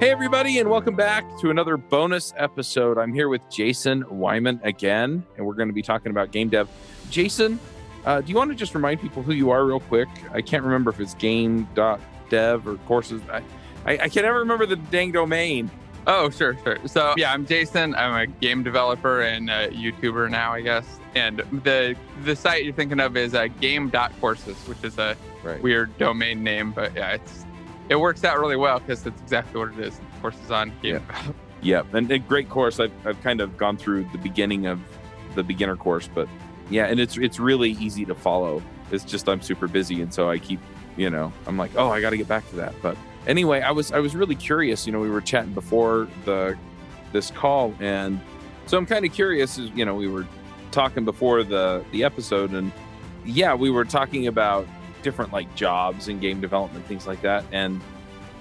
Hey, everybody, and welcome back to another bonus episode. I'm here with Jason Weimann again, and we're going to be talking about game dev. Jason, uh, do you want to just remind people who you are real quick? I can't remember if it's game.dev or courses. I, I, I can never remember the dang domain. Oh, sure, sure. So, yeah, I'm Jason. I'm a game developer and a YouTuber now, I guess. And the the site you're thinking of is uh, game.courses, which is a Right. weird domain name, but yeah, it's it works out really well because it's exactly what it is. Courses on Yeah, Yep, and a great course. I've, I've kind of gone through the beginning of the beginner course, but yeah, and it's it's really easy to follow. It's just I'm super busy, and so I keep, you know, I'm like, oh, I got to get back to that. But anyway, I was I was really curious. You know, we were chatting before the this call, and so I'm kind of curious. Is you know, we were talking before the the episode, and yeah, we were talking about different like jobs in game development, things like that, and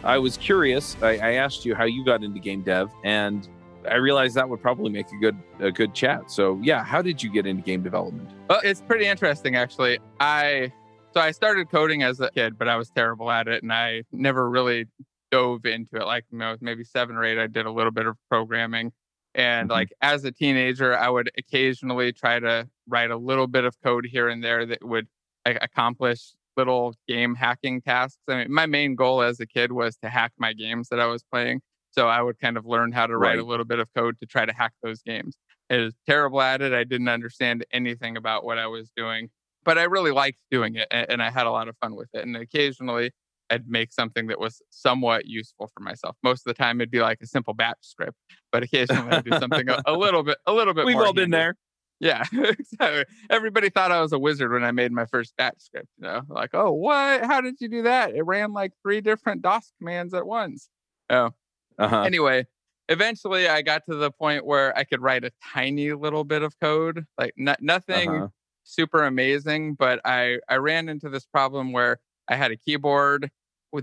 I was curious. I, I asked you how you got into game dev, and I realized that would probably make a good a good chat. So yeah, how did you get into game development? Well, it's pretty interesting actually. I so I started coding as a kid, but I was terrible at it, and I never really dove into it. Like you know, maybe seven or eight, I did a little bit of programming, and Mhm. like as a teenager, I would occasionally try to write a little bit of code here and there that would like accomplish little game hacking tasks. I mean, my main goal as a kid was to hack my games that I was playing. So I would kind of learn how to write a little bit of code to try to hack those games. I was terrible at it. I didn't understand anything about what I was doing, but I really liked doing it and I had a lot of fun with it. And occasionally I'd make something that was somewhat useful for myself. Most of the time it'd be like a simple batch script, but occasionally I'd do something a, a little bit, a little bit We've more all been handy. there. Yeah, exactly. Everybody thought I was a wizard when I made my first batch script. You know, like, oh, what? How did you do that? It ran like three different DOS commands at once. Oh, Uh-huh. anyway, eventually I got to the point where I could write a tiny little bit of code, like no- nothing Uh-huh. super amazing, but I I ran into this problem where I had a keyboard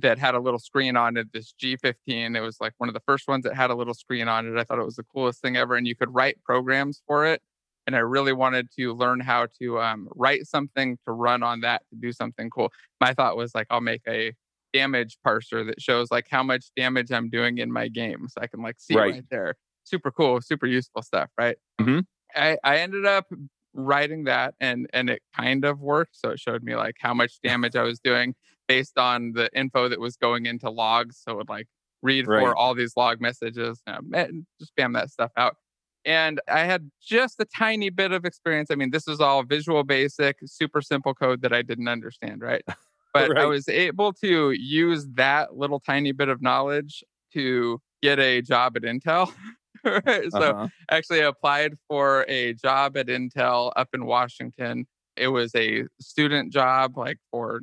that had a little screen on it, this G15. It was like one of the first ones that had a little screen on it. I thought it was the coolest thing ever, and you could write programs for it. And I really wanted to learn how to um, write something to run on that to do something cool. My thought was like, I'll make a damage parser that shows like how much damage I'm doing in my game, so I can like see Right. right, there. Super cool, super useful stuff, right? Mhm. I, I ended up writing that and and it kind of worked so it showed me like how much damage i was doing based on the info that was going into logs so it would like read Right. for all these log messages and just spam that stuff out and i had just a tiny bit of experience i mean this is all visual basic super simple code that i didn't understand right but i was able to use that little tiny bit of knowledge to get a job at intel right? so Uh-huh. actually applied for a job at Intel up in Washington. It was a student job, like for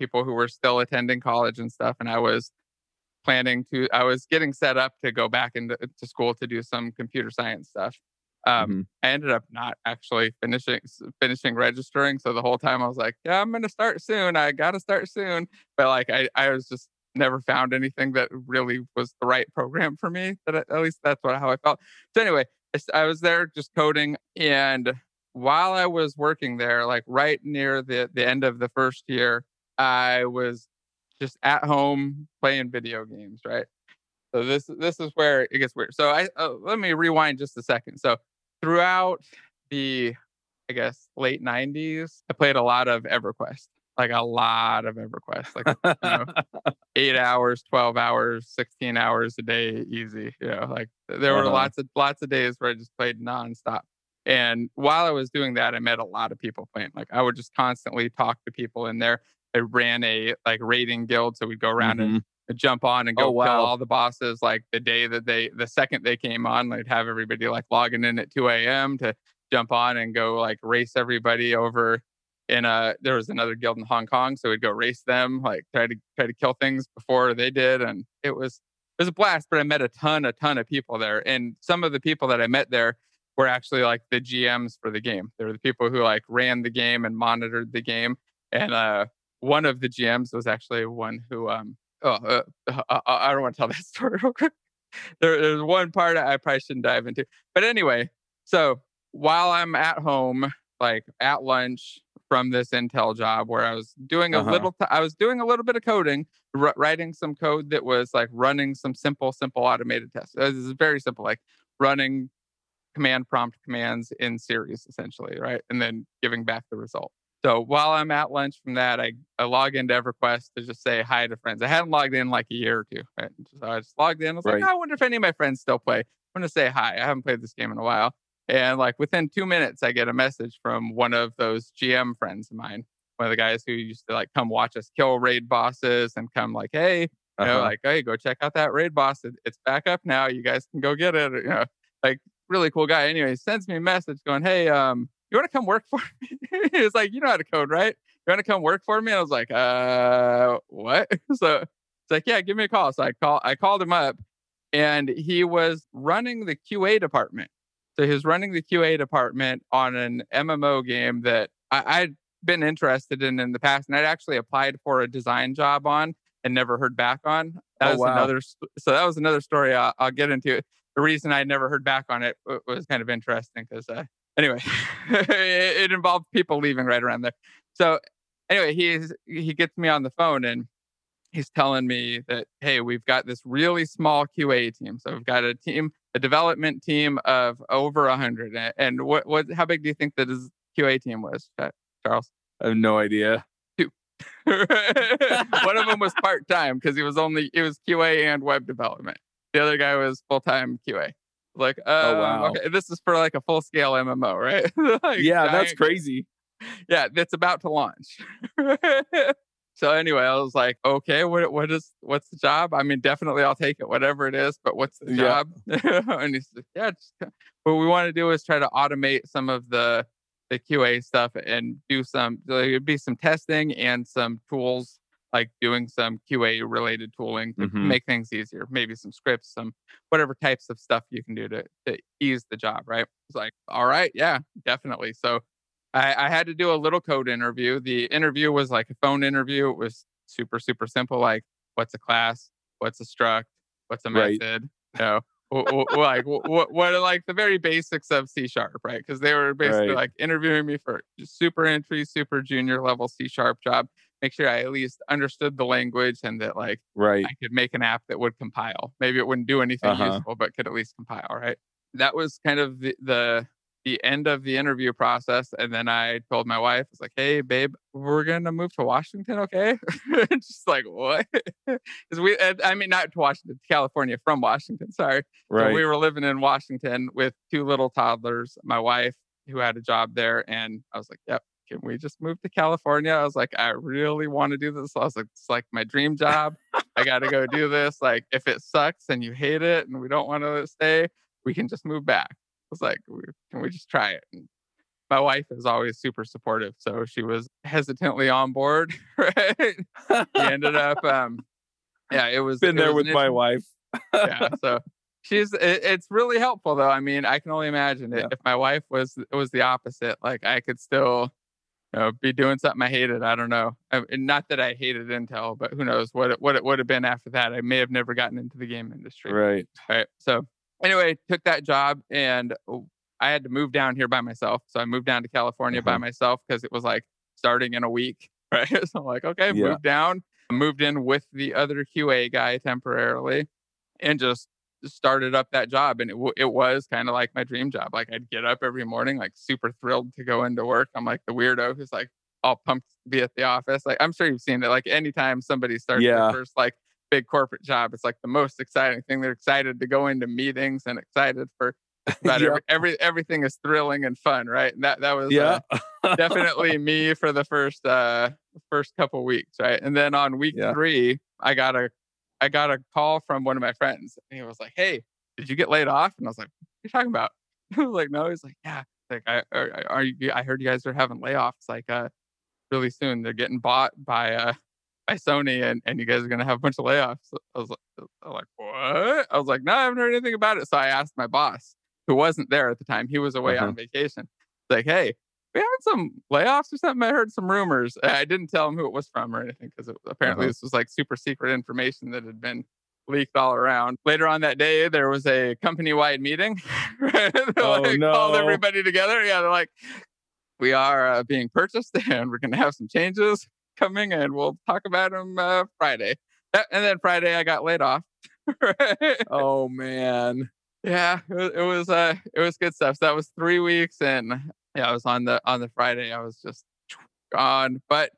people who were still attending college and stuff. And I was planning to, I was getting set up to go back into to school to do some computer science stuff. Um, Mhm. I ended up not actually finishing finishing registering. So the whole time I was like, yeah, I'm gonna start soon. I gotta start soon. But like I, I was just never found anything that really was the right program for me. That at least that's what how I felt. So anyway, I was there just coding, and while I was working there, like right near the the end of the first year, I was just at home playing video games. Right. So this this is where it gets weird. So I uh, let me rewind just a second. So throughout the I guess late '90s, I played a lot of EverQuest, like a lot of EverQuest, like you know, eight hours, 12 hours, 16 hours a day, easy. You know, like there were Uh-huh. lots of lots of days where I just played nonstop. And while I was doing that, I met a lot of people playing. Like I would just constantly talk to people in there. I ran a like raiding guild, so we'd go around and Mhm. jump on and go Oh, kill all the bosses. Like the day that they, the second they came on, they'd have everybody like logging in at 2 a.m. to jump on and go like race everybody over in a there was another guild in Hong Kong, so we'd go race them, like try to try to kill things before they did, and it was it was a blast. But I met a ton, a ton of people there, and some of the people that I met there were actually like the GMs for the game. They were the people who like ran the game and monitored the game, and uh, one of the GMs was actually one who um oh uh, I, I don't want to tell that story real quick. There, there's one part I probably shouldn't dive into, but anyway, so while I'm at home, like at lunch, from this Intel job where I was doing a Uh-huh. little, t- I was doing a little bit of coding, r- writing some code that was like running some simple, simple automated tests. Uh, This is very simple, like running command prompt commands in series, essentially, right? And then giving back the result. So while I'm at lunch from that, I, I log into EverQuest to just say hi to friends. I hadn't logged in like a year or two, right? So I just logged in. I was Right. like, I wonder if any of my friends still play. I'm going to say hi. I haven't played this game in a while. And like within two minutes, I get a message from one of those GM friends of mine, one of the guys who used to like come watch us kill raid bosses and come like, hey, you know, Uh-huh. like, hey, go check out that raid boss. It's back up now. You guys can go get it. or, You know, like really cool guy. Anyway, he sends me a message going, hey, um, you want to come work for me? he was like, you know how to code, right? You want to come work for me? And I was like, uh, what? so it's like, yeah, give me a call. So I call, I called him up, and he was running the QA department. So he was running the QA department on an MMO game that I, I'd been interested in in the past, and I'd actually applied for a design job on and never heard back on. That Oh, was wow. another. So that was another story I'll, I'll get into. The reason I never heard back on it was kind of interesting because, uh, anyway, it, involved people leaving right around there. So anyway, he's he gets me on the phone and he's telling me that hey, we've got this really small QA team. So we've got a team, a development team of over a hundred. And what what how big do you think that his QA team was, Charles? I have no idea. One of them was part time because he was only it was QA and web development. The other guy was full time QA. Like, oh um, wow. okay, this is for like a full scale MMO, right? Like, yeah, that's crazy. yeah, that's about to launch. so anyway, I was like, okay, what what is what's the job? I mean, definitely I'll take it, whatever it is, but what's the Yeah. job? and he said, yeah, just, what we want to do is try to automate some of the the QA stuff and do some like, it'd be some testing and some tools like doing some QA related tooling to Mhm. make things easier, maybe some scripts, some whatever types of stuff you can do to, to ease the job, right? It's like, all right, yeah, definitely. So I, I had to do a little code interview. The interview was like a phone interview. It was super, super simple. Like, what's a class? What's a struct? What's a Right. method? You know, like what, what are like the very basics of C sharp, right? Because they were basically Right. like interviewing me for super entry, super junior level C sharp job. Make sure I at least understood the language and that like Right. I could make an app that would compile. Maybe it wouldn't do anything Uh-huh. useful, but could at least compile, right? That was kind of the, the the end of the interview process. And then I told my wife, I was like, hey, babe, we're gonna move to Washington, okay? Just like what? Because we I mean not to Washington, to California from Washington, sorry. So Right. we were living in Washington with two little toddlers, my wife, who had a job there, and I was like, Yep, can we just move to California? I was like, I really want to do this. I was like, it's like my dream job. I gotta go do this. Like, if it sucks and you hate it and we don't want to stay, we can just move back. I was like, can we just try it? And my wife is always super supportive, so she was hesitantly on board. Right? we ended up, um, yeah, it was Been there was with my wife. yeah so she's it, it's really helpful though i mean i can only imagine it Yeah. if my wife was was the opposite like i could still you know, be doing something i hated i don't know I, not that i hated intel but who knows what it, what it would have been after that i may have never gotten into the game industry Right. right so anyway took that job and oh, i had to move down here by myself so i moved down to california by Uh-huh. myself because it was like starting in a week right so i'm like okay Yeah. moved down moved in with the other qa guy temporarily and just started up that job and it, w- it was kind of like my dream job like i'd get up every morning like super thrilled to go into work i'm like the weirdo who's like all pumped to be at the office like i'm sure you've seen it like anytime somebody starts Yeah. their first like big corporate job it's like the most exciting thing they're excited to go into meetings and excited for about Yep. every, every everything is thrilling and fun right and that that was uh, Yeah. definitely me for the first uh first couple weeks right and then on week Yeah. three i got a i got a call from one of my friends and he was like hey did you get laid off? And i was like what are you talking about? I was like no. He's like yeah. Like i are, are you i heard you guys are having layoffs like uh really soon. They're getting bought by uh by sony and, and you guys are gonna have a bunch of layoffs. I was like i was like what? I was like no i haven't heard anything about it. So i asked my boss who wasn't there at the time. He was away Uh-huh. on vacation like hey we having some layoffs or something. I heard some rumors. I didn't tell him who it was from or anything because apparently Uh-huh. this was like super secret information that had been leaked all around. Later on that day, there was a company wide meeting. They, Oh, like, Called everybody together. Yeah, they're like, we are uh, being purchased and we're going to have some changes coming and we'll talk about them uh, Friday. And then Friday I got laid off. oh man. Yeah, it was, it was uh it was good stuff. So that was 3 weeks and yeah, I was on the on the Friday I was just gone. But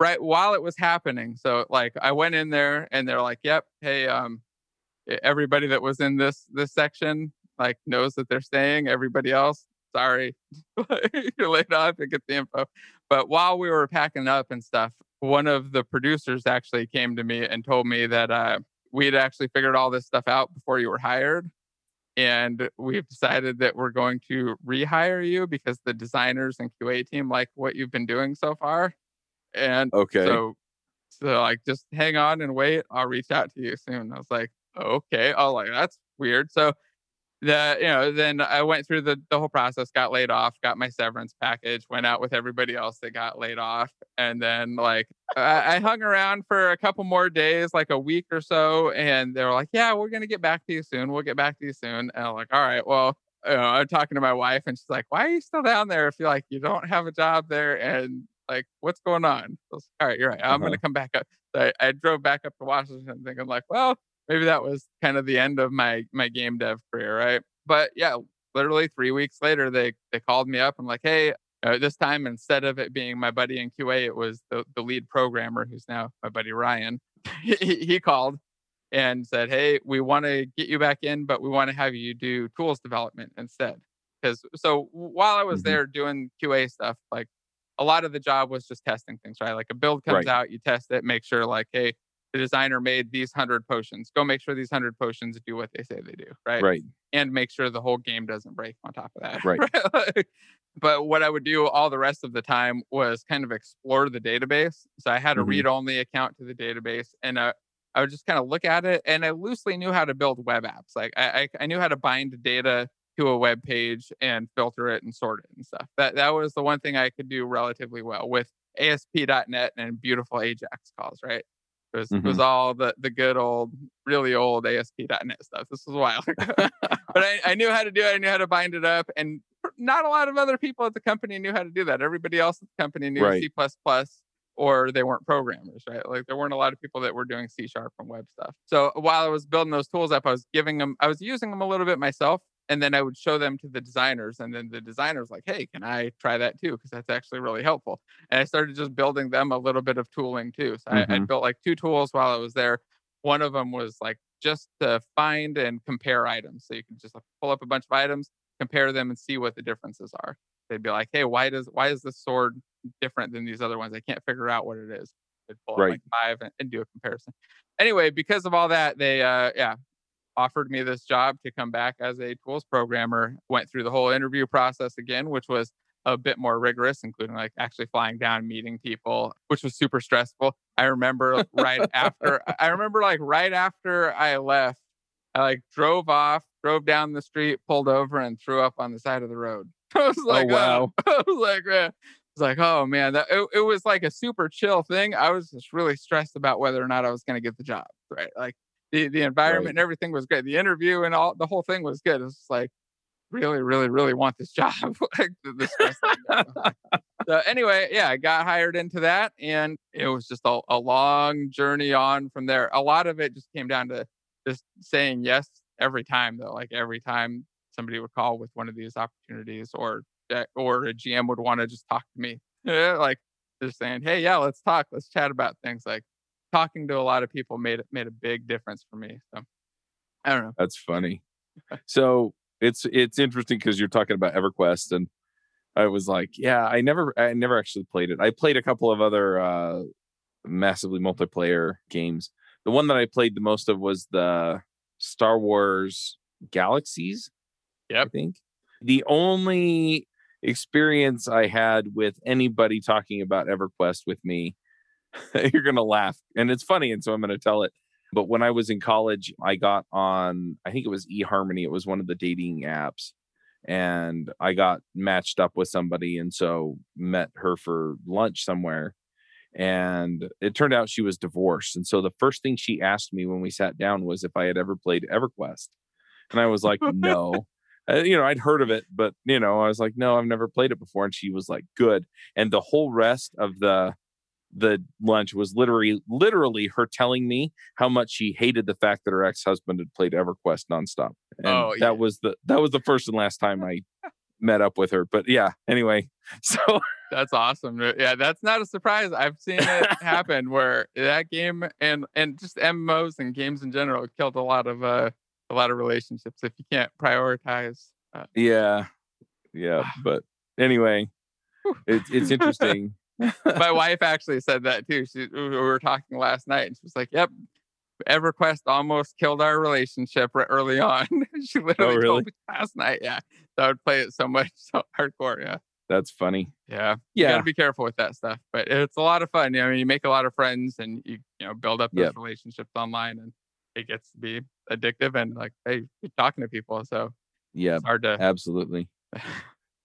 right while it was happening, so like I went in there and they're like, "Yep, hey um everybody that was in this this section like knows that they're staying. Everybody else sorry, you're laid off and get the info. But while we were packing up and stuff, one of the producers actually came to me and told me that uh, we had actually figured all this stuff out before you were hired. And we've decided that we're going to rehire you because the designers and QA team like what you've been doing so far. And okay. So, so like just hang on and wait. I'll reach out to you soon. I was like, okay. Oh, like that's weird. So the you know then i went through the, the whole process got laid off got my severance package went out with everybody else that got laid off and then like I, I, hung around for a couple more days like a week or so and they were like yeah we're gonna get back to you soon we'll get back to you soon and i'm like all right well you know, i'm talking to my wife and she's like why are you still down there if you like you don't have a job there and like what's going on like, all right you're right i'm uh-huh. gonna come back up so I, I drove back up to washington thinking like well maybe that was kind of the end of my my game dev career, right? But yeah, literally three weeks later, they they called me up and like, hey, uh, this time instead of it being my buddy in QA, it was the the lead programmer who's now my buddy Ryan. he, he called and said, hey, we want to get you back in, but we want to have you do tools development instead. Because so while I was mm-hmm. there doing QA stuff, like a lot of the job was just testing things, right? Like a build comes right. out, you test it, make sure like, hey, the designer made these 100 potions go make sure these 100 potions do what they say they do right right and make sure the whole game doesn't break on top of that right, but what i would do all the rest of the time was kind of explore the database so i had a mm-hmm. read-only account to the database and uh, i would just kind of look at it and i loosely knew how to build web apps like I, I, I knew how to bind data to a web page and filter it and sort it and stuff that that was the one thing i could do relatively well with ASP.NET and beautiful Ajax calls, right? It was, mm-hmm. it was all the, the good old, really old ASP.NET stuff. This was a while ago. but I, I knew how to do it. I knew how to bind it up. And not a lot of other people at the company knew how to do that. Everybody else at the company knew right. C or they weren't programmers, right? Like there weren't a lot of people that were doing C sharp and web stuff. So while I was building those tools up, I was giving them, I was using them a little bit myself and then I would show them to the designers, and then the designers like, "Hey, can I try that too?" Because that's actually really helpful. And I started just building them a little bit of tooling too. So mm-hmm. I, I, built like two tools while I was there. One of them was like just to find and compare items, so you can just like, pull up a bunch of items, compare them, and see what the differences are. They'd be like, "Hey, why does why is this sword different than these other ones? I can't figure out what it is." They'd pull right. like five and, and do a comparison. Anyway, because of all that, they uh yeah offered me this job to come back as a tools programmer. Went through the whole interview process again, which was a bit more rigorous, including like actually flying down, meeting people, which was super stressful. I remember right after, I remember like right after I left, I like drove off, drove down the street, pulled over, and threw up on the side of the road. Oh, oh. I was like, oh, wow. I was like, man. I was like, oh man, that it, it was like a super chill thing. I was just really stressed about whether or not I was going to get the job, right? Like the the environment right. and everything was great. The interview and all the whole thing was good. It's like really, really, really want this job. like so anyway, yeah, I got hired into that, and it was just a, a long journey on from there. A lot of it just came down to just saying yes every time, though. Like every time somebody would call with one of these opportunities, or eh, or a GM would want to just talk to me, like just saying, "Hey, yeah, let's talk, let's chat about things." Like talking to a lot of people made it made a big difference for me. So I don't know. That's funny. so it's it's interesting because you're talking about EverQuest and I was like, yeah, I never I never actually played it. I played a couple of other uh massively multiplayer games. The one that I played the most of was the Star Wars Galaxies. Yeah, I think. The only experience I had with anybody talking about EverQuest with me you're going to laugh. And it's funny. And so I'm going to tell it. But when I was in college, I got on, I think it was eHarmony. It was one of the dating apps. And I got matched up with somebody. And so met her for lunch somewhere. And it turned out she was divorced. And so the first thing she asked me when we sat down was if I had ever played EverQuest. And I was like, no. uh, you know, I'd heard of it, but you know, I was like, no, I've never played it before. And she was like, good. And the whole rest of the the lunch was literally literally her telling me how much she hated the fact that her ex-husband had played EverQuest nonstop. And Oh, yeah. that was the that was the first and last time I met up with her. But yeah, anyway. So That's awesome. Yeah, that's not a surprise. I've seen it happen where that game and and just MMOs and games in general killed a lot of uh a lot of relationships if you can't prioritize. Uh, yeah. Yeah. But anyway, it's it's interesting. my wife actually said that too. She we were talking last night and she was like, "Yep, EverQuest almost killed our relationship early on." she literally Oh, really? told me last night. Yeah, so I would play it so much, so hardcore. Yeah, That's funny. yeah. You Yeah. gotta be careful with that stuff, but it's a lot of fun. You know, you make a lot of friends and you you know build up those Yep. relationships online, and it gets to be addictive and like hey, you're talking to people, so Yeah, it's hard to. absolutely.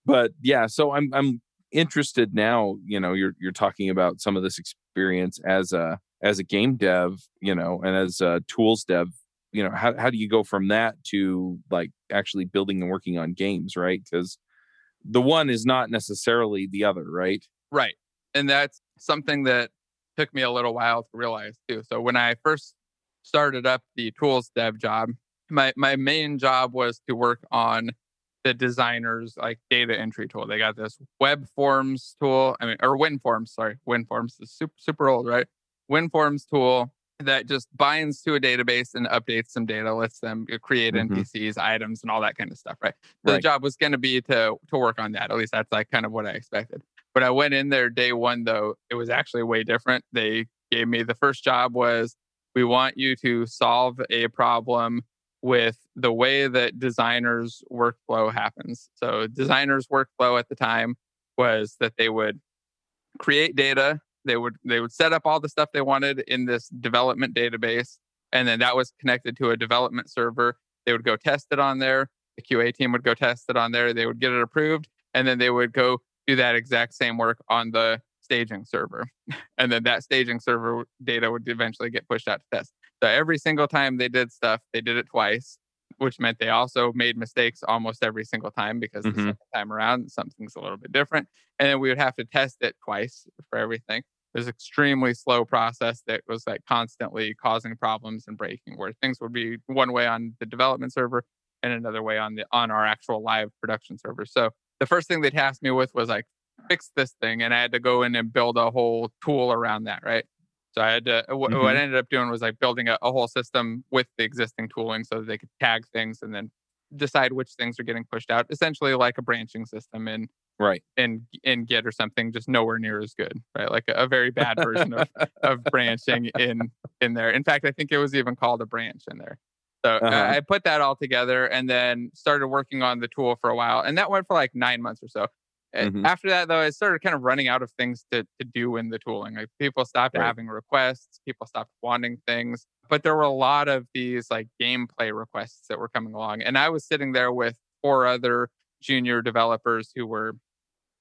but yeah so i'm i'm interested now you know you're you're talking about some of this experience as a as a game dev you know and as a tools dev you know how, how do you go from that to like actually building and working on games right because the one is not necessarily the other right Right. And that's something that took me a little while to realize too. So when I first started up the tools dev job, my my main job was to work on the designer's like data entry tool. They got this web forms tool, I mean or WinForms, sorry. WinForms is super super old, right? WinForms tool that just binds to a database and updates some data, lets them create Mhm. NPCs, items, and all that kind of stuff, right? So the job was going to be to to work on that. At least that's like kind of what I expected. But I went in there day one though, it was actually way different. They gave me the first job was we want you to solve a problem with the way that designers workflow happens. So designers workflow at the time was that they would create data, they would they would set up all the stuff they wanted in this development database and then that was connected to a development server. They would go test it on there. The QA team would go test it on there. They would get it approved and then they would go do that exact same work on the staging server. And then that staging server data would eventually get pushed out to test. So every single time they did stuff, they did it twice, which meant they also made mistakes almost every single time because the Mhm. second time around something's a little bit different. And then we would have to test it twice for everything. It was extremely slow process that was like constantly causing problems and breaking where things would be one way on the development server and another way on the on our actual live production server. So the first thing they tasked me with was like fix this thing and I had to go in and build a whole tool around that, right? So I had to uh, wh- what I mm-hmm. ended up doing was like building a, a whole system with the existing tooling so that they could tag things and then decide which things are getting pushed out. Essentially like a branching system in right in in Git or something, just nowhere near as good, right? Like a, a very bad version of of branching in in there. In fact, I think it was even called a branch in there. So uh, Uh-huh. I, I put that all together and then started working on the tool for a while, and that went for like nine months or so. Uh, Mhm. After that, though, I started kind of running out of things to to do in the tooling. Like people stopped Right. having requests, people stopped wanting things, but there were a lot of these like gameplay requests that were coming along, and I was sitting there with four other junior developers who were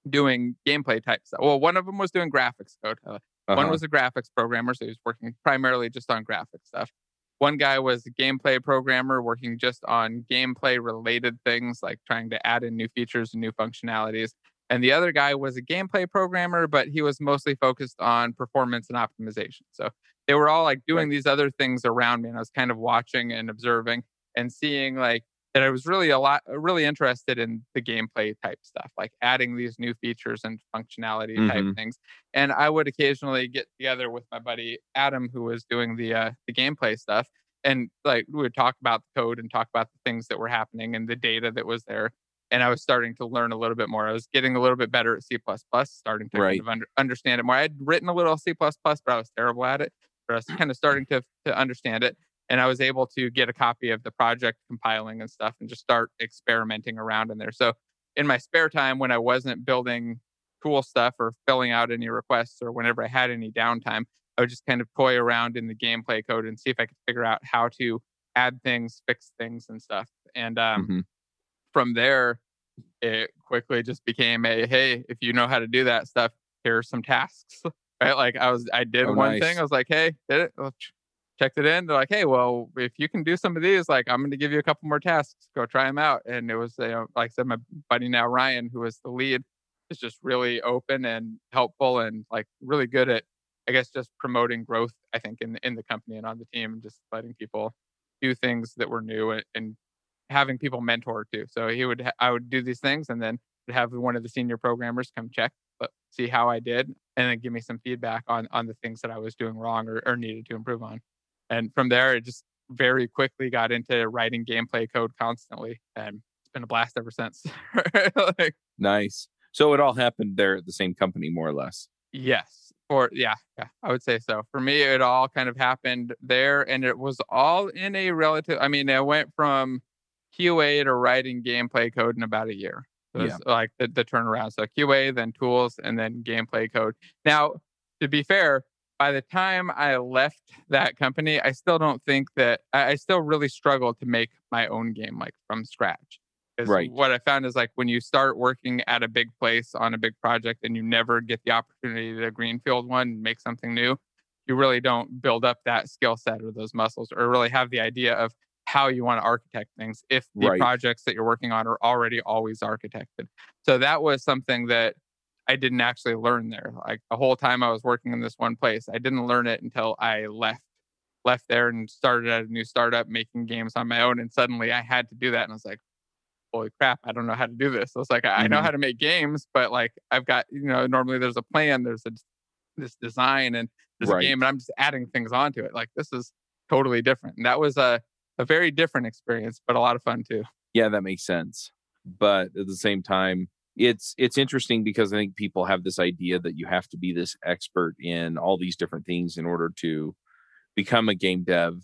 doing gameplay type stuff. Well, one of them was doing graphics code. Uh, One Uh-huh. was a graphics programmer, so he was working primarily just on graphic stuff. One guy was a gameplay programmer working just on gameplay related things, like trying to add in new features and new functionalities. And the other guy was a gameplay programmer, but he was mostly focused on performance and optimization. So they were all like doing these other things around me. And I was kind of watching and observing and seeing like that I was really a lot really interested in the gameplay type stuff, like adding these new features and functionality type Mhm. things. And I would occasionally get together with my buddy Adam, who was doing the uh, the gameplay stuff, and like we would talk about the code and talk about the things that were happening and the data that was there. And I was starting to learn a little bit more. I was getting a little bit better at C++, starting to Right. kind of under, understand it more. I had written a little C++, but I was terrible at it. But I was kind of starting to to understand it and I was able to get a copy of the project compiling and stuff and just start experimenting around in there. So in my spare time when I wasn't building cool stuff or filling out any requests or whenever I had any downtime, I would just kind of toy around in the gameplay code and see if I could figure out how to add things, fix things and stuff. And um, Mhm. From there, it quickly just became a hey, if you know how to do that stuff, here are some tasks. Right. Like I was I did Oh, one nice. thing. I was like, hey, did it? Well, ch- checked it in. They're like, hey, well, if you can do some of these, like I'm going to give you a couple more tasks. Go try them out. And it was, you know, like I said, my buddy now Ryan, who was the lead, is just really open and helpful and like really good at, I guess, just promoting growth. I think in in the company and on the team, and just letting people do things that were new and, and having people mentor too. So he would, ha- I would do these things, and then have one of the senior programmers come check, but see how I did, and then give me some feedback on on the things that I was doing wrong or, or needed to improve on. And from there, it just very quickly got into writing gameplay code constantly. And it's been a blast ever since. like, nice. So it all happened there at the same company, more or less. Yes. Or yeah, yeah, I would say so. For me, it all kind of happened there, and it was all in a relative. I mean, I went from QA to writing gameplay code in about a year. So yeah. like the, the turnaround. So QA, then tools, and then gameplay code. Now, to be fair, by the time I left that company, I still don't think that I, still really struggled to make my own game like from scratch. Right. What I found is like when you start working at a big place on a big project and you never get the opportunity to greenfield one, make something new, you really don't build up that skill set or those muscles or really have the idea of how you want to architect things if the right. projects that you're working on are already always architected. So that was something that I didn't actually learn there. Like the whole time I was working in this one place, I didn't learn it until I left left there and started at a new startup making games on my own. And suddenly I had to do that. And I was like, holy crap, I don't know how to do this. I was like, I, mm-hmm. I know how to make games, but like I've got, you know, normally there's a plan, there's a this design and this right. game and I'm just adding things onto it. Like this is totally different. And that was a, a very different experience, but a lot of fun too. Yeah, that makes sense. But at the same time, it's it's interesting because I think people have this idea that you have to be this expert in all these different things in order to become a game dev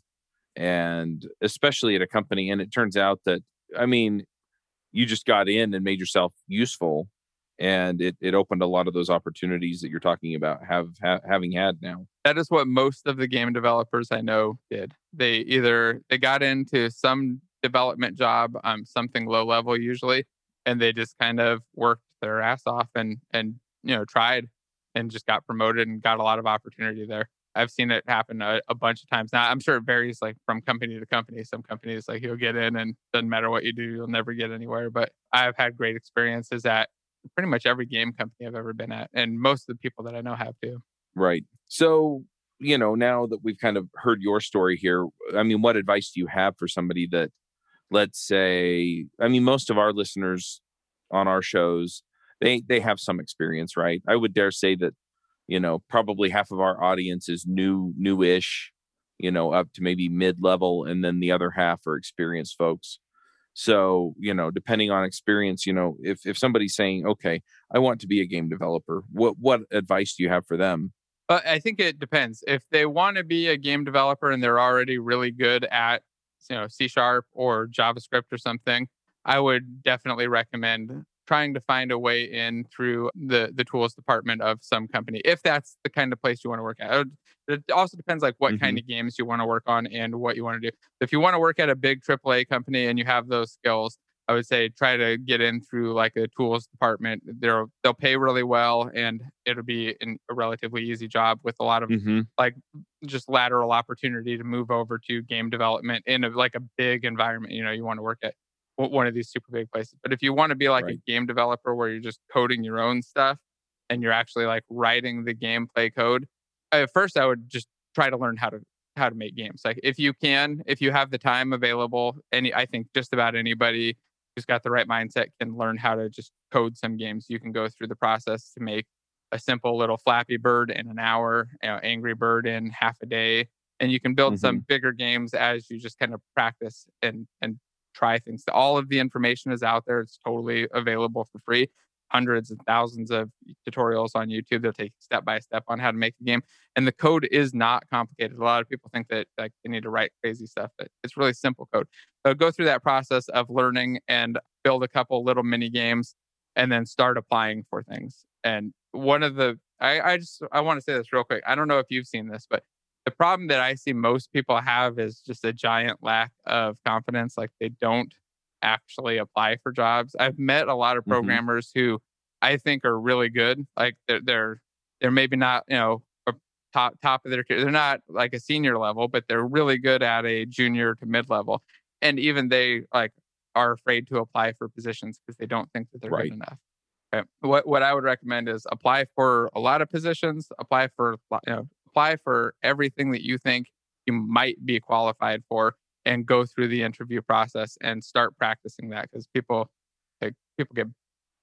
and especially at a company and it turns out that I mean you just got in and made yourself useful and it, it opened a lot of those opportunities that you're talking about have ha- having had now that is what most of the game developers i know did they either they got into some development job um something low level usually and they just kind of worked their ass off and and you know tried and just got promoted and got a lot of opportunity there. I've seen it happen a, a, bunch of times. Now I'm sure it varies like from company to company. Some companies like you'll get in and doesn't matter what you do, you'll never get anywhere. But I've had great experiences at pretty much every game company I've ever been at, and most of the people that I know have too. Right. So you know, now that we've kind of heard your story here, I mean, what advice do you have for somebody that let's say i mean most of our listeners on our shows they they have some experience right? I would dare say that you know probably half of our audience is new newish you know up to maybe mid level and then the other half are experienced folks. So you know depending on experience you know if if somebody's saying okay i want to be a game developer what what advice do you have for them uh, i think it depends if they want to be a game developer and they're already really good at you know C sharp or JavaScript or something, I would definitely recommend trying to find a way in through the the tools department of some company if that's the kind of place you want to work at. It also depends like what mm-hmm. kind of games you want to work on and what you want to do. If you want to work at a big AAA company and you have those skills, I would say try to get in through like a tools department. They'll they'll pay really well, and it'll be in a relatively easy job with a lot of mm-hmm. like just lateral opportunity to move over to game development in a, like a big environment. You know, you want to work at one of these super big places. But if you want to be like right. a game developer where you're just coding your own stuff and you're actually like writing the gameplay code, at first I would just try to learn how to how to make games. Like if you can, if you have the time available, any I think just about anybody who's got the right mindset can learn how to just code some games. You can go through the process to make a simple little Flappy Bird in an hour, you know, Angry Bird in half a day, and you can build mm-hmm. some bigger games as you just kind of practice and and try things. All of the information is out there. It's totally available for free hundreds and thousands of tutorials on YouTube. They'll take step by step on how to make the game. And the code is not complicated. A lot of people think that like they need to write crazy stuff, but it's really simple code. So go through that process of learning and build a couple little mini games and then start applying for things. And one of the I, I just I want to say this real quick. I don't know if you've seen this, but the problem that I see most people have is just a giant lack of confidence. Like they don't actually apply for jobs. I've met a lot of mm-hmm. programmers mm-hmm. who I think are really good. Like they're they're they're maybe not you know top top of their career. They're not like a senior level, but they're really good at a junior to mid level. And even they like are afraid to apply for positions because they don't think that they're Right. good enough. Okay. What what I would recommend is apply for a lot of positions, apply for you know, apply for everything that you think you might be qualified for and go through the interview process and start practicing that because people like people get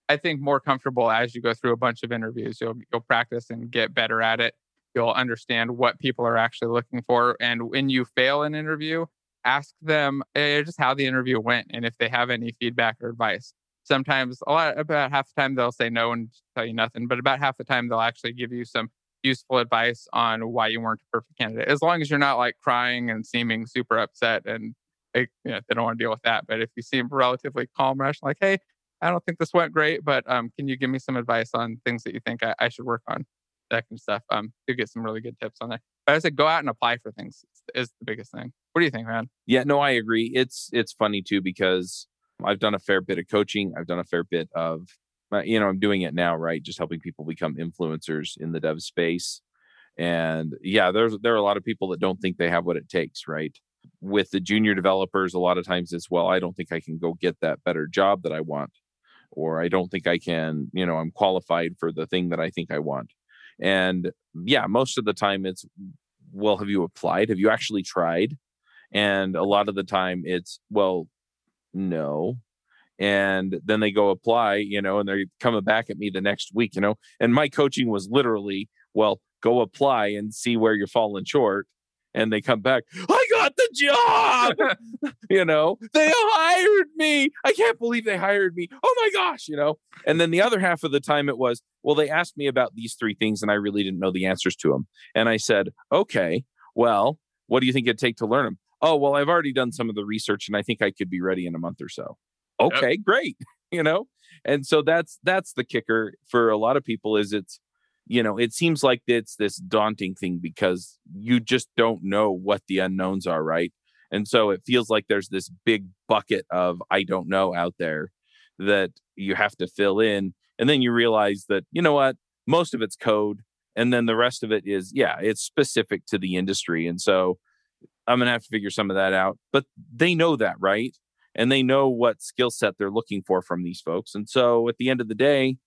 I think more comfortable as you go through a bunch of interviews. You'll you'll practice and get better at it. You'll understand what people are actually looking for. And when you fail an interview, ask them eh, just how the interview went and if they have any feedback or advice. Sometimes a lot about half the time they'll say no and tell you nothing, but about half the time they'll actually give you some useful advice on why you weren't a perfect candidate. As long as you're not like crying and seeming super upset and they, you know, they don't want to deal with that. But if you seem relatively calm, rational, like, hey, I don't think this went great, but um, can you give me some advice on things that you think I, I should work on? That kind of stuff. Um, you get some really good tips on there. But I said go out and apply for things is the biggest thing. What do you think, man? Yeah, no, I agree. It's it's funny too because I've done a fair bit of coaching. I've done a fair bit of, you know, I'm doing it now, right? Just helping people become influencers in the dev space. And yeah, there's there are a lot of people that don't think they have what it takes, right? With the junior developers, a lot of times as well, I don't think I can go get that better job that I want, or I don't think I can, you know, I'm qualified for the thing that I think I want. And yeah, most of the time it's, well, have you applied? Have you actually tried? And a lot of the time it's, well, no. And then they go apply, you know, and they're coming back at me the next week, you know. And my coaching was literally, well, go apply and see where you're falling short. And they come back, I got the job, you know, they hired me. I can't believe they hired me. Oh my gosh, you know. And then the other half of the time it was, well, they asked me about these three things and I really didn't know the answers to them. And I said, okay, well, what do you think it'd take to learn them? Oh, well, I've already done some of the research and I think I could be ready in a month or so. Okay, great. You know? And so that's that's the kicker for a lot of people is it's you know, it seems like it's this daunting thing because you just don't know what the unknowns are, right? And so it feels like there's this big bucket of I don't know out there that you have to fill in. And then you realize that, you know what, most of it's code. And then the rest of it is, yeah, it's specific to the industry. And so I'm going to have to figure some of that out. But they know that, right? And they know what skill set they're looking for from these folks. And so at the end of the day,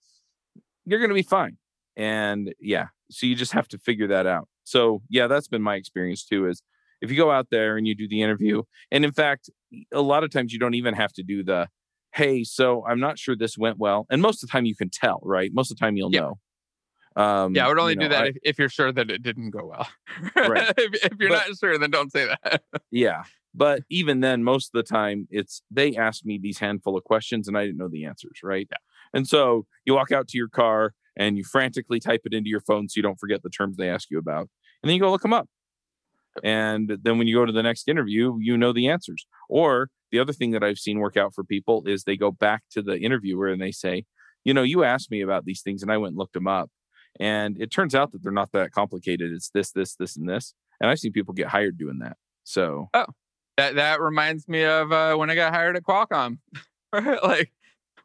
you're going to be fine. And yeah, so you just have to figure that out. So yeah, that's been my experience too is if you go out there and you do the interview, and in fact, a lot of times you don't even have to do the, hey, so I'm not sure this went well. And most of the time you can tell, right? Most of the time you'll Yeah. know. Um, Yeah, I would only you know, do that I- if, if you're sure that it didn't go well. Right. if, if you're But- not sure, then don't say that. Yeah. But even then, most of the time, it's they asked me these handful of questions and I didn't know the answers, right? Yeah. And so you walk out to your car and you frantically type it into your phone so you don't forget the terms they ask you about. And then you go look them up. And then when you go to the next interview, you know the answers. Or the other thing that I've seen work out for people is they go back to the interviewer and they say, you know, you asked me about these things and I went and looked them up. And it turns out that they're not that complicated. It's this, this, this, and this. And I've seen people get hired doing that. So oh. That that reminds me of uh, when I got hired at Qualcomm. like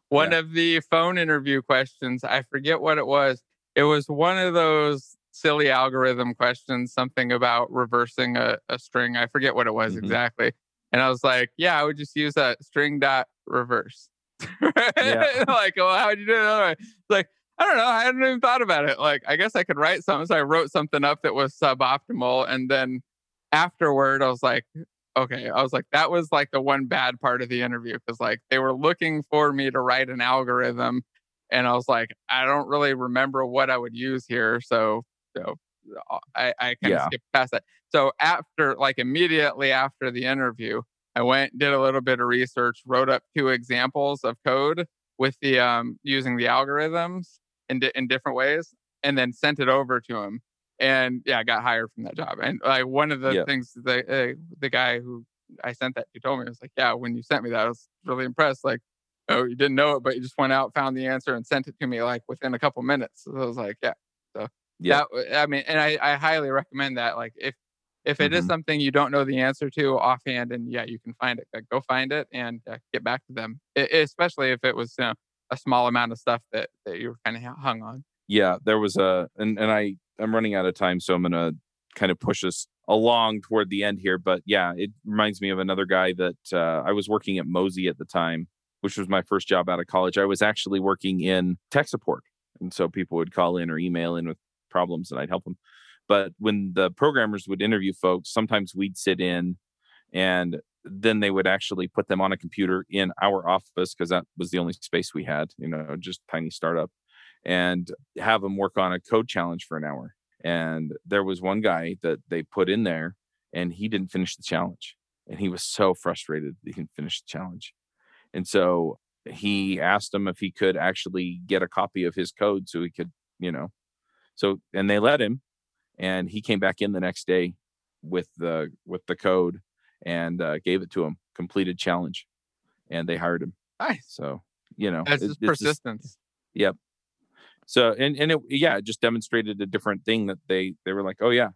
one of the phone interview questions, I forget what it was. It was one of those silly algorithm questions, something about reversing a, a string. I forget what it was Mhm. exactly. And I was like, yeah, I would just use that string dot reverse. Yeah. like, well, how would you do it? Like, I don't know. I hadn't even thought about it. Like, I guess I could write something. So I wrote something up that was suboptimal. And then afterward, I was like, okay. I was like, that was like the one bad part of the interview because like they were looking for me to write an algorithm. And I was like, I don't really remember what I would use here. So, so uh, I, I kind of Yeah. skipped past that. So after, like immediately after the interview, I went, did a little bit of research, wrote up two examples of code with the um using the algorithms in di- in different ways, and then sent it over to him. And yeah, I got hired from that job. And like one of the Yeah. things the uh, the guy who I sent that to told me was like, yeah, when you sent me that, I was really impressed. Like, oh, you didn't know it, but you just went out, found the answer, and sent it to me like within a couple minutes. So I was like, yeah. So Yeah. that I mean, and I, I highly recommend that. Like if if it is Mhm. something you don't know the answer to offhand, and yeah, you can find it. Like, go find it and uh, get back to them. I- especially if it was you know, a small amount of stuff that that you were kind of hung on. yeah there was a and, and i I'm running out of time, so I'm gonna kind of push us along toward the end here. But yeah, it reminds me of another guy that uh, I was working at Mozy at the time, which was my first job out of college. I was actually working in tech support, and so people would call in or email in with problems, and I'd help them. But when the programmers would interview folks, sometimes we'd sit in and then they would actually put them on a computer in our office because that was the only space we had, you know, just tiny startup, and have them work on a code challenge for an hour. And there was one guy that they put in there and he didn't finish the challenge. And he was so frustrated he didn't finish the challenge. And so he asked him if he could actually get a copy of his code so he could, you know, so and they let him and he came back in the next day with the with the code and uh, gave it to him. Completed challenge, and they hired him. Nice. So you know, that's it- it's just- persistence. Yep. So and and it yeah, it just demonstrated a different thing that they they were like, oh yeah,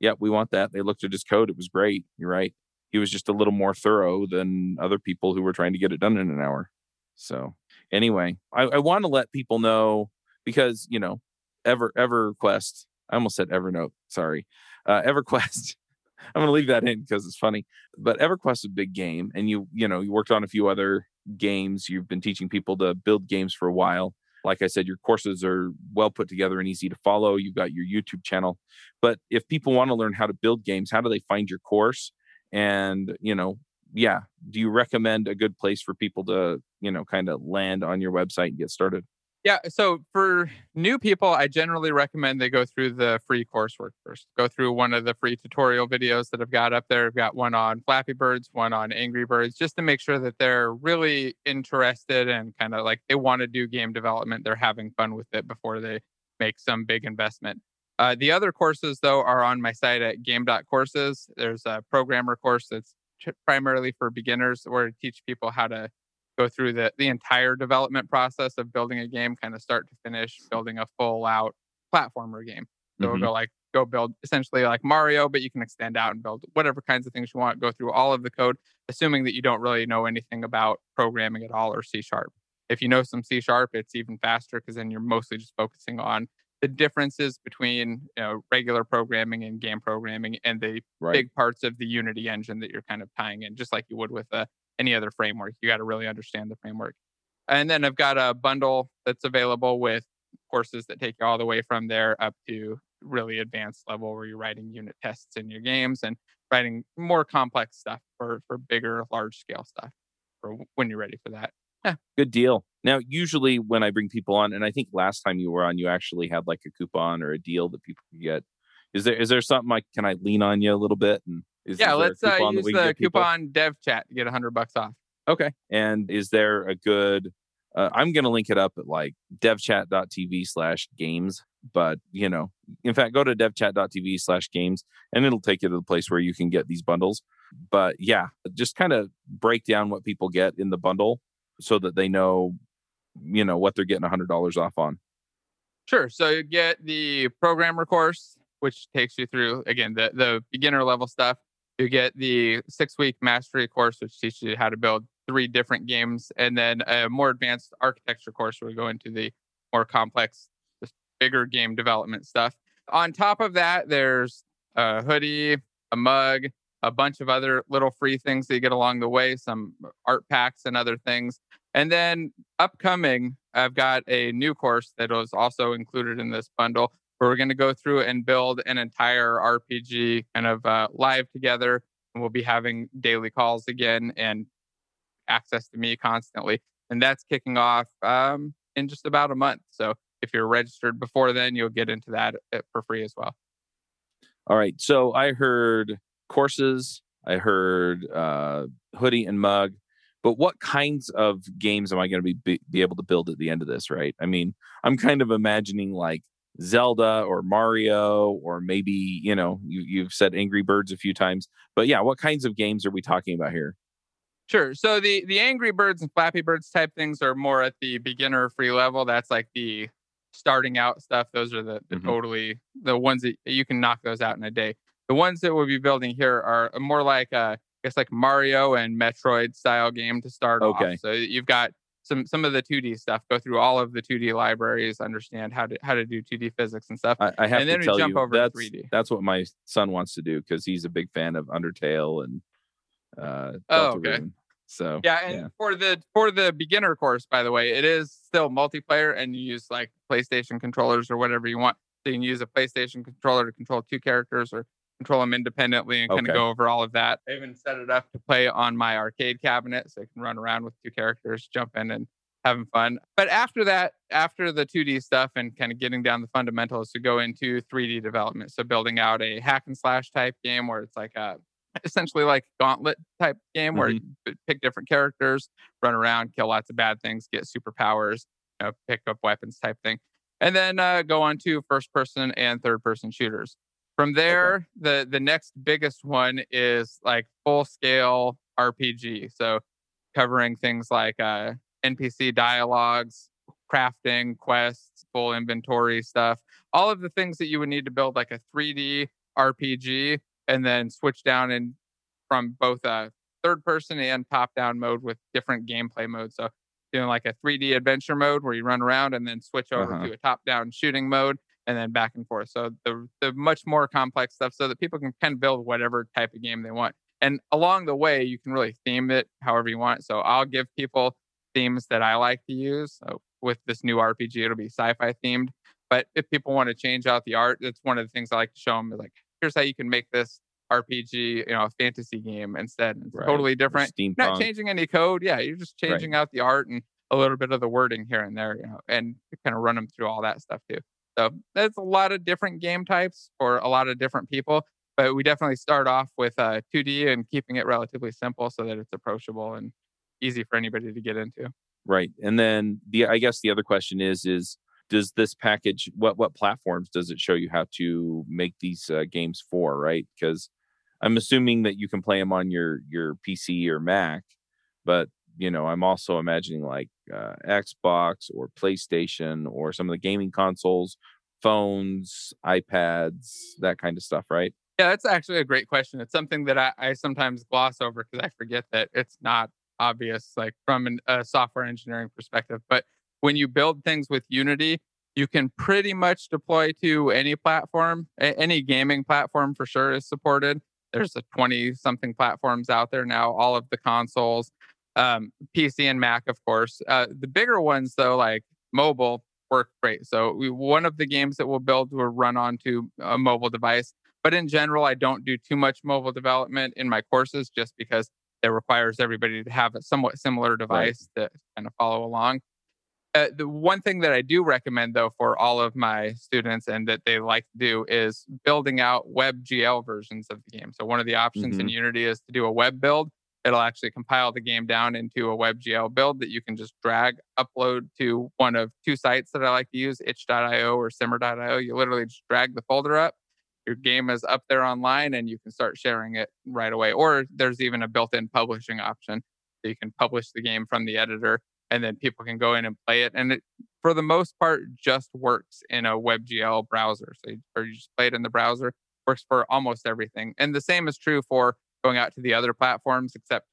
yeah, we want that. They looked at his code; it was great. You're right. He was just a little more thorough than other people who were trying to get it done in an hour. So anyway, I, I want to let people know because you know, Ever EverQuest. I almost said Evernote. Sorry, uh, EverQuest. I'm going to leave that in because it's funny. But EverQuest is a big game, and you you know you worked on a few other games. You've been teaching people to build games for a while. Like I said, your courses are well put together and easy to follow. You've got your YouTube channel. But if people want to learn how to build games, how do they find your course? And, you know, yeah, do you recommend a good place for people to, you know, kind of land on your website and get started? Yeah. So for new people, I generally recommend they go through the free coursework first. Go through one of the free tutorial videos that I've got up there. I've got one on Flappy Birds, one on Angry Birds, just to make sure that they're really interested and kind of like they want to do game development. They're having fun with it before they make some big investment. Uh, the other courses, though, are on my site at game.courses. There's a programmer course that's primarily for beginners where I teach people how to go through the, the entire development process of building a game, kind of start to finish, building a full out platformer game. So Mhm. we'll go like go build essentially like Mario, but you can extend out and build whatever kinds of things you want. Go through all of the code, assuming that you don't really know anything about programming at all or C sharp. If you know some C sharp, it's even faster because then you're mostly just focusing on the differences between you know, regular programming and game programming and the Right. big parts of the Unity engine that you're kind of tying in, just like you would with uh, any other framework. You got to really understand the framework. And then I've got a bundle that's available with courses that take you all the way from there up to really advanced level where you're writing unit tests in your games and writing more complex stuff for for bigger, large scale stuff for when you're ready for that. Yeah good deal. Now, usually when I bring people on, and I think last time you were on, you actually had like a coupon or a deal that people could get. Is there is there something like can I lean on you a little bit? And is, yeah, is let's uh, use the coupon dev chat to get 100 bucks off. Okay. And is there a good? Uh, I'm going to link it up at like devchat.tv slash games. But you know, in fact, go to devchat.tv slash games, and it'll take you to the place where you can get these bundles. But yeah, just kind of break down what people get in the bundle so that they know, you know, what they're getting hundred dollars off on. Sure. So you get the programmer course, which takes you through again the the beginner level stuff. You get the six week mastery course, which teaches you how to build three different games, and then a more advanced architecture course where we go into the more complex, bigger game development stuff. On top of that, there's a hoodie, a mug, a bunch of other little free things that you get along the way, some art packs and other things. And then upcoming, I've got a new course that was also included in this bundle where we're going to go through and build an entire RPG kind of uh, live together. And we'll be having daily calls again and access to me constantly. And that's kicking off um, in just about a month. So if you're registered before then, you'll get into that uh, for free as well. All right. So I heard courses, I heard uh, hoodie and mug, but what kinds of games am I going to be, be be able to build at the end of this? Right. I mean, I'm kind of imagining like Zelda or Mario or maybe you know you you've said Angry Birds a few times, but yeah, what kinds of games are we talking about here? Sure. So the the Angry Birds and Flappy Birds type things are more at the beginner free level. That's like the starting out stuff. Those are the, the Mhm. totally the ones that you can knock those out in a day. The ones that we'll be building here are more like uh, I guess like Mario and Metroid style game to start Okay. off. So you've got some some of the 2D stuff. Go through all of the 2D libraries, understand how to how to do 2D physics and stuff. I, I have and then to we tell jump you over to that's 3D. that's what my son wants to do because he's a big fan of Undertale and uh, Oh, Deltarune. okay. So Yeah, and for the for the beginner course, by the way, it is still multiplayer, and you use like PlayStation controllers or whatever you want. So you can use a PlayStation controller to control two characters or control them independently and kind Okay. of go over all of that. I even set it up to play on my arcade cabinet, so I can run around with two characters, jump in and having fun. But after that, after the 2D stuff and kind of getting down the fundamentals, to go into 3D development. So building out a hack and slash type game where it's like a essentially like gauntlet type game where Mhm. you pick different characters, run around, kill lots of bad things, get superpowers, you know, pick up weapons type thing. And then uh, go on to first person and third person shooters. From there, the the next biggest one is like full scale RPG. So covering things like uh, NPC dialogues, crafting, quests, full inventory stuff, all of the things that you would need to build like a 3D RPG and then switch down and from both a third person and top down mode with different gameplay modes. So doing like a 3D adventure mode where you run around and then switch over Uh-huh. to a top down shooting mode and then back and forth. So the the much more complex stuff so that people can kind of build whatever type of game they want. And along the way, you can really theme it however you want. So I'll give people themes that I like to use. So with this new RPG, it'll be sci-fi themed. But if people want to change out the art, it's one of the things I like to show them. Is like, here's how you can make this RPG, you know, a fantasy game instead. It's Right. totally different. steampunk. Not changing any code. Yeah, you're just Right. changing out the art and a little bit of the wording here and there, you know, and kind of run them through all that stuff too. So there's a lot of different game types for a lot of different people. But we definitely start off with uh, 2D and keeping it relatively simple so that it's approachable and easy for anybody to get into. Right. And then the I guess the other question is is does this package what what platforms does it show you how to make these uh, games for, right? Because I'm assuming that you can play them on your your PC or Mac, but you know, I'm also imagining like uh, Xbox or PlayStation or some of the gaming consoles, phones, iPads, that kind of stuff, right? Yeah, that's actually a great question. It's something that I, I sometimes gloss over because I forget that it's not obvious, like from an, a software engineering perspective. But when you build things with Unity, you can pretty much deploy to any platform, any gaming platform for sure is supported. There's a 20 something platforms out there now, all of the consoles, um, PC and Mac, of course. Uh, the bigger ones, though, like mobile, work great. So we, one of the games that we'll build will run onto a mobile device. But in general, I don't do too much mobile development in my courses just because it requires everybody to have a somewhat similar device to kind of follow along. Uh, the one thing that I do recommend, though, for all of my students and that they like to do is building out WebGL versions of the game. So, one of the options in Unity is to do a web build. It'll actually compile the game down into a WebGL build that you can just drag, upload to one of two sites that I like to use, itch.io or simmer.io. You literally just drag the folder up. Your game is up there online and you can start sharing it right away. Or there's even a built in publishing option. So you can publish the game from the editor and then people can go in and play it. And it, for the most part, just works in a WebGL browser. So you, or you just play it in the browser, works for almost everything. And the same is true for going out to the other platforms, except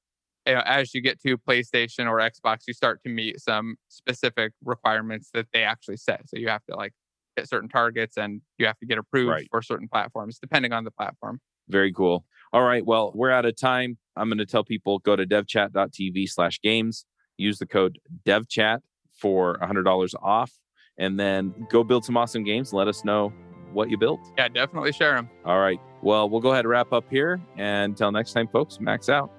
you know, as you get to PlayStation or Xbox, you start to meet some specific requirements that they actually set. So you have to like hit certain targets and you have to get approved Right. for certain platforms, depending on the platform. Very cool. All right. Well, we're out of time. I'm going to tell people go to devchat.tv slash games, use the code devchat for $100 off, and then go build some awesome games let us know what you built. Yeah, definitely share them. All right. Well, we'll go ahead and wrap up here. And until next time, folks, max out.